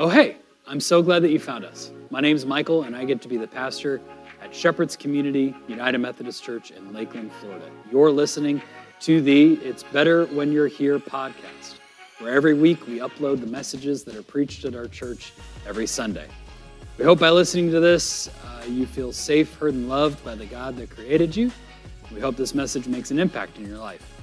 Oh, hey, I'm so glad that you found us. My name's Michael, and I get to be the pastor at Shepherd's Community United Methodist Church in Lakeland, Florida. You're listening to the It's Better When You're Here podcast, where every week we upload the messages that are preached at our church every Sunday. We hope by listening to this, uh, you feel safe, heard, and loved by the God that created you. We hope this message makes an impact in your life.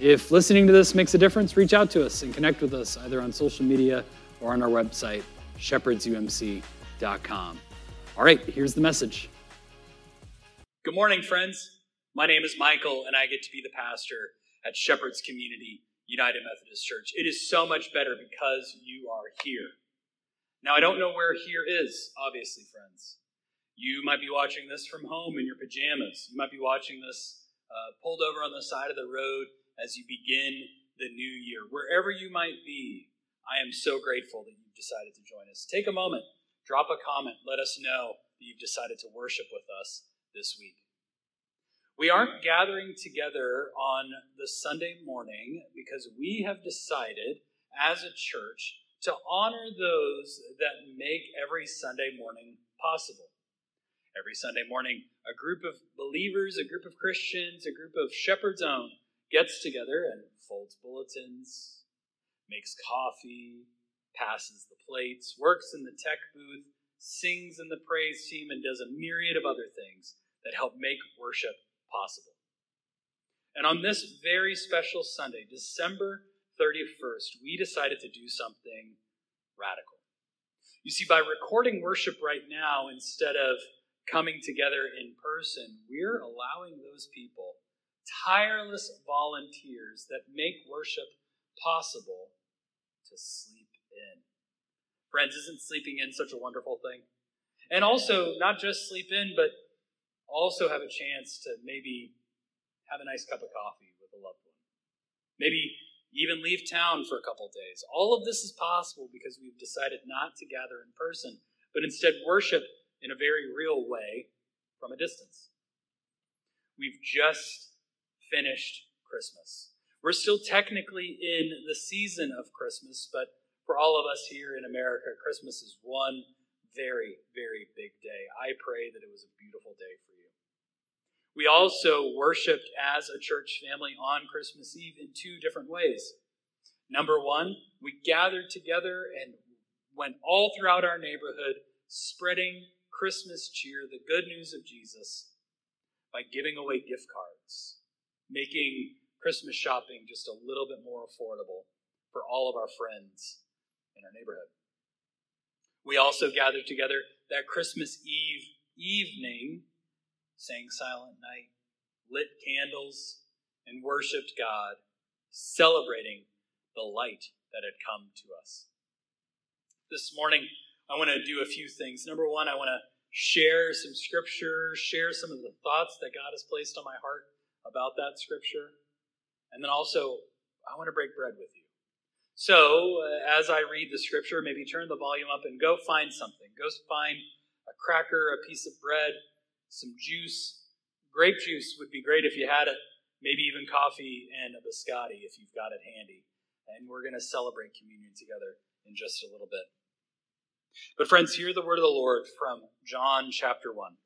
If listening to this makes a difference, reach out to us and connect with us either on social media or on our website, shepherdsumc.com. All right, here's the message. Good morning, friends. My name is Michael, and I get to be the pastor at Shepherd's Community United Methodist Church. It is so much better because you are here. Now, I don't know where here is, obviously, friends. You might be watching this from home in your pajamas. You might be watching this uh, pulled over on the side of the road as you begin the new year. Wherever you might be, I am so grateful that you've decided to join us. Take a moment, drop a comment, let us know that you've decided to worship with us this week. We aren't gathering together on the Sunday morning because we have decided as a church to honor those that make every Sunday morning possible. Every Sunday morning, a group of believers, a group of Christians, a group of Shepherd's Own gets together and folds bulletins, makes coffee, passes the plates, works in the tech booth, sings in the praise team, and does a myriad of other things that help make worship possible. And on this very special Sunday, December 31st, we decided to do something radical. You see, by recording worship right now instead of coming together in person, we're allowing those people, tireless volunteers that make worship possible, to sleep in. Friends, isn't sleeping in such a wonderful thing? And also, not just sleep in, but also have a chance to maybe have a nice cup of coffee with a loved one. Maybe even leave town for a couple days. All of this is possible because we've decided not to gather in person, but instead worship in a very real way from a distance. We've just finished Christmas. We're still technically in the season of Christmas, but for all of us here in America, Christmas is one very, very big day. I pray that it was a beautiful day for you. We also worshiped as a church family on Christmas Eve in two different ways. Number one, we gathered together and went all throughout our neighborhood spreading Christmas cheer, the good news of Jesus, by giving away gift cards, making Christmas shopping just a little bit more affordable for all of our friends in our neighborhood. We also gathered together that Christmas Eve evening, sang Silent Night, lit candles, and worshiped God, celebrating the light that had come to us. This morning, I want to do a few things. Number one, I want to share some scripture, share some of the thoughts that God has placed on my heart about that scripture. And then also, I want to break bread with you. So, uh, as I read the scripture, maybe turn the volume up and go find something. Go find a cracker, a piece of bread, some juice. Grape juice would be great if you had it. Maybe even coffee and a biscotti if you've got it handy. And we're going to celebrate communion together in just a little bit. But, friends, hear the word of the Lord from John chapter 1.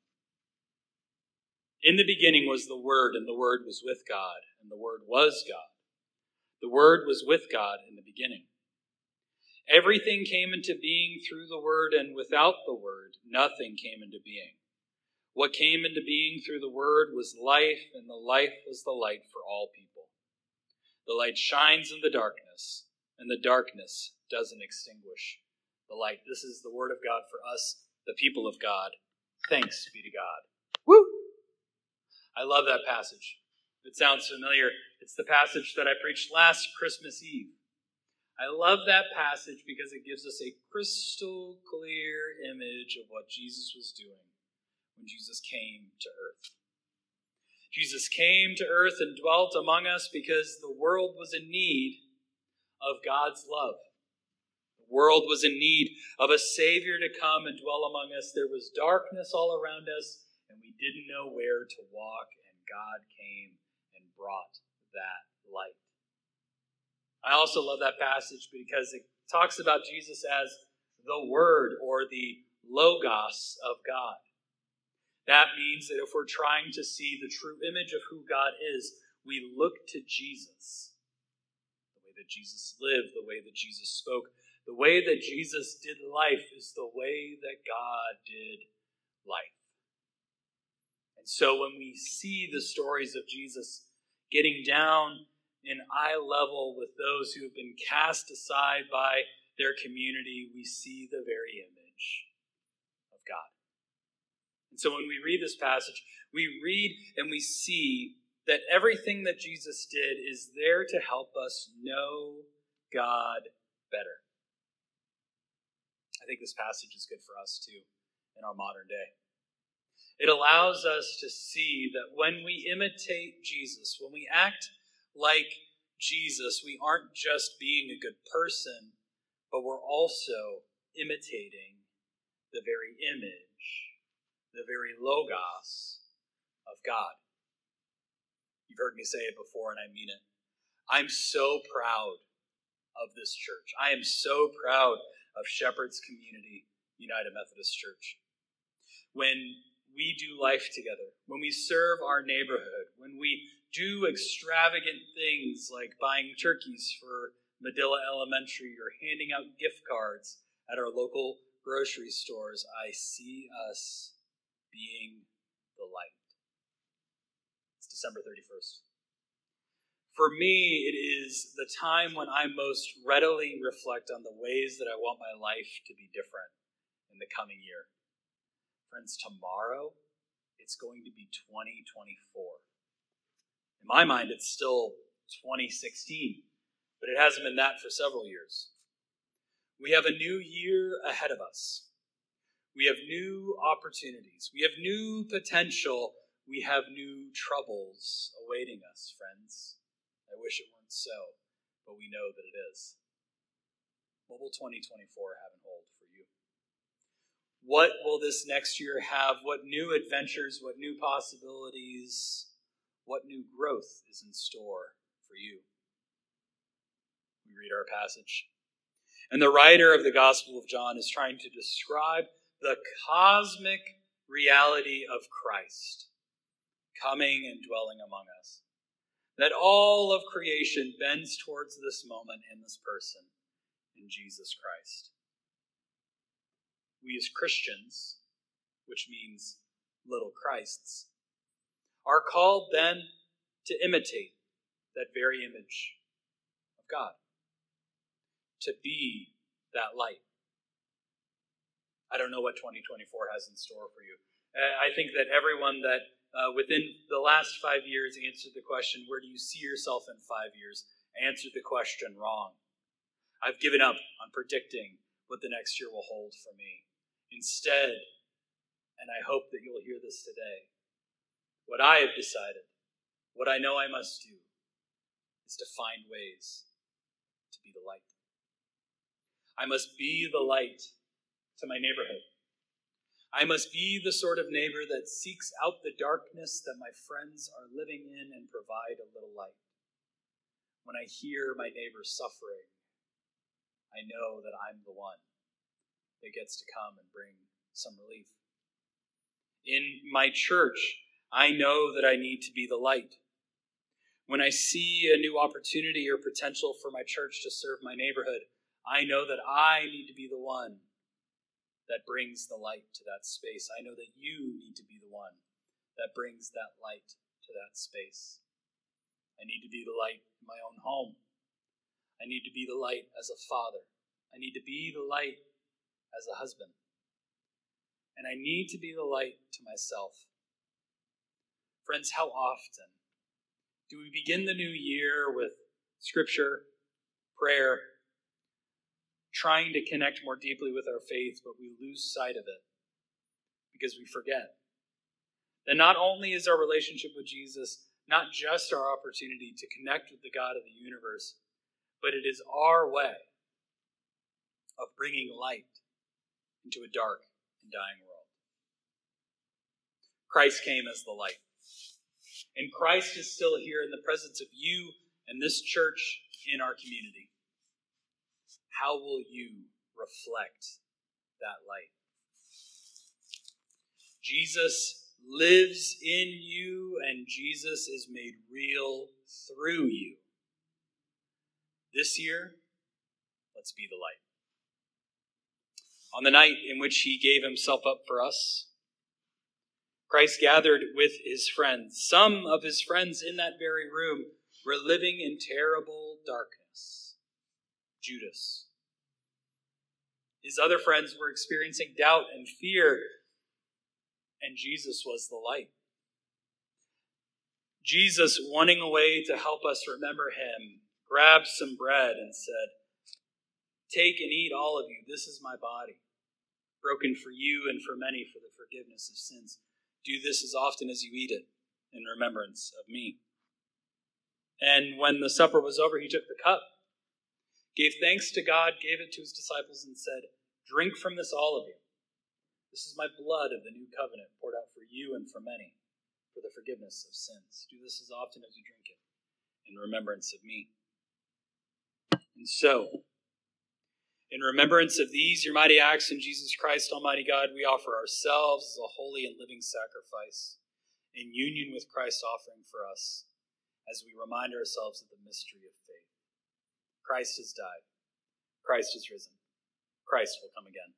In the beginning was the Word, and the Word was with God, and the Word was God. The Word was with God in the beginning. Everything came into being through the Word, and without the Word, nothing came into being. What came into being through the Word was life, and the life was the light for all people. The light shines in the darkness, and the darkness doesn't extinguish the light. This is the Word of God for us, the people of God. Thanks be to God. I love that passage. It sounds familiar, it's the passage that I preached last Christmas Eve. I love that passage because it gives us a crystal clear image of what Jesus was doing when Jesus came to earth. Jesus came to earth and dwelt among us because the world was in need of God's love. The world was in need of a Savior to come and dwell among us. There was darkness all around us, and we didn't know where to walk, and God came and brought that light. I also love that passage because it talks about Jesus as the Word or the Logos of God. That means that if we're trying to see the true image of who God is, we look to Jesus. The way that Jesus lived, the way that Jesus spoke, the way that Jesus did life is the way that God did life. And so when we see the stories of Jesus getting down in eye level with those who have been cast aside by their community, we see the very image of God. And so when we read this passage, we read and we see that everything that Jesus did is there to help us know God better. I think this passage is good for us too in our modern day. It allows us to see that when we imitate Jesus, when we act like Jesus, we aren't just being a good person, but we're also imitating the very image, the very logos of God. You've heard me say it before, and I mean it. I'm so proud of this church. I am so proud of Shepherd's Community United Methodist Church. When we do life together, when we serve our neighborhood, when we do extravagant things like buying turkeys for Medulla Elementary or handing out gift cards at our local grocery stores, I see us being the light. It's December 31st. For me, it is the time when I most readily reflect on the ways that I want my life to be different in the coming year. Friends, tomorrow it's going to be 2024. In my mind, it's still 2016, but it hasn't been that for several years. We have a new year ahead of us. We have new opportunities. We have new potential. We have new troubles awaiting us, friends. I wish it weren't so, but we know that it is. What will 2024 have in hold? What will this next year have? What new adventures, what new possibilities, what new growth is in store for you? We read our passage. And the writer of the Gospel of John is trying to describe the cosmic reality of Christ coming and dwelling among us. That all of creation bends towards this moment in this person, in Jesus Christ we as Christians, which means little Christs, are called then to imitate that very image of God, to be that light. I don't know what 2024 has in store for you. I think that everyone that uh, within the last five years answered the question, Where do you see yourself in five years? answered the question wrong. I've given up on predicting what the next year will hold for me. Instead, and I hope that you'll hear this today, what I have decided, what I know I must do, is to find ways to be the light. I must be the light to my neighborhood. I must be the sort of neighbor that seeks out the darkness that my friends are living in and provide a little light. When I hear my neighbor suffering, I know that I'm the one that gets to come and bring some relief. In my church, I know that I need to be the light. When I see a new opportunity or potential for my church to serve my neighborhood, I know that I need to be the one that brings the light to that space. I know that you need to be the one that brings that light to that space. I need to be the light in my own home. I need to be the light as a father. I need to be the light as a husband. And I need to be the light to myself. Friends, how often do we begin the new year with scripture, prayer, trying to connect more deeply with our faith, but we lose sight of it because we forget that not only is our relationship with Jesus not just our opportunity to connect with the God of the universe, but it is our way of bringing light into a dark and dying world. Christ came as the light. And Christ is still here in the presence of you and this church in our community. How will you reflect that light. Jesus lives in you, and Jesus is made real through you. This year, let's be the light. On the night in which he gave himself up for us, Christ gathered with his friends. Some of his friends in that very room were living in terrible darkness. Judas. His other friends were experiencing doubt and fear, and Jesus was the light. Jesus, wanting a way to help us remember him, grabbed some bread and said, Take and eat, all of you. This is my body, broken for you and for many for the forgiveness of sins. Do this as often as you eat it in remembrance of me. And when the supper was over, he took the cup, gave thanks to God, gave it to his disciples, and said, Drink from this, all of you. This is my blood of the new covenant poured out for you and for many for the forgiveness of sins. Do this as often as you drink it in remembrance of me. And so, in remembrance of these, your mighty acts in Jesus Christ, Almighty God, we offer ourselves as a holy and living sacrifice in union with Christ's offering for us as we remind ourselves of the mystery of faith. Christ has died. Christ is risen. Christ will come again.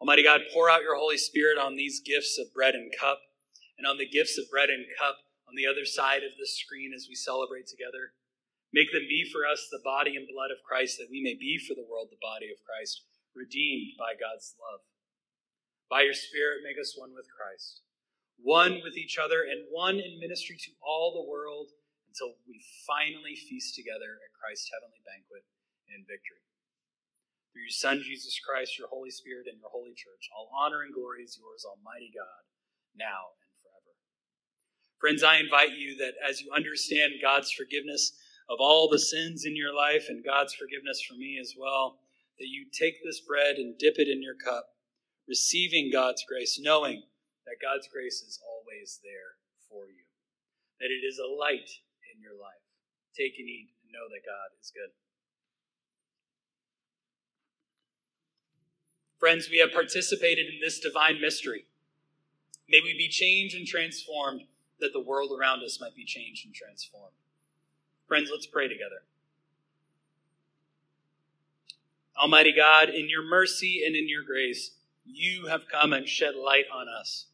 Almighty God, pour out your Holy Spirit on these gifts of bread and cup, and on the gifts of bread and cup on the other side of the screen as we celebrate together. Make them be for us the body and blood of Christ, that we may be for the world the body of Christ, redeemed by God's love. By your Spirit, make us one with Christ, one with each other, and one in ministry to all the world until we finally feast together at Christ's heavenly banquet in victory. Through your Son, Jesus Christ, your Holy Spirit, and your holy church, all honor and glory is yours, Almighty God, now and forever. Friends, I invite you that as you understand God's forgiveness of all the sins in your life and God's forgiveness for me as well, that you take this bread and dip it in your cup, receiving God's grace, knowing that God's grace is always there for you, that it is a light in your life. Take and eat and know that God is good. Friends, we have participated in this divine mystery. May we be changed and transformed that the world around us might be changed and transformed. Friends, let's pray together. Almighty God, in your mercy and in your grace, you have come and shed light on us.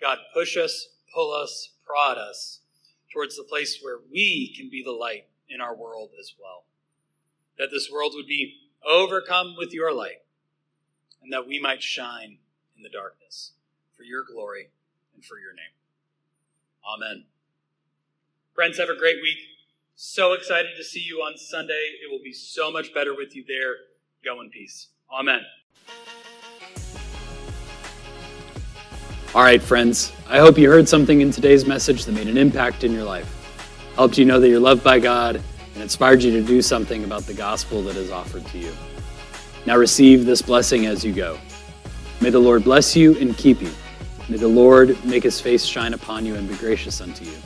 God, push us, pull us, prod us towards the place where we can be the light in our world as well. That this world would be overcome with your light and that we might shine in the darkness for your glory and for your name. Amen. Friends, have a great week. So excited to see you on Sunday. It will be so much better with you there. Go in peace. Amen. All right, friends. I hope you heard something in today's message that made an impact in your life, helped you know that you're loved by God, and inspired you to do something about the gospel that is offered to you. Now receive this blessing as you go. May the Lord bless you and keep you. May the Lord make his face shine upon you and be gracious unto you.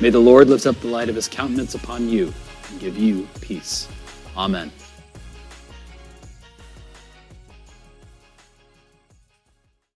May the Lord lift up the light of his countenance upon you and give you peace. Amen.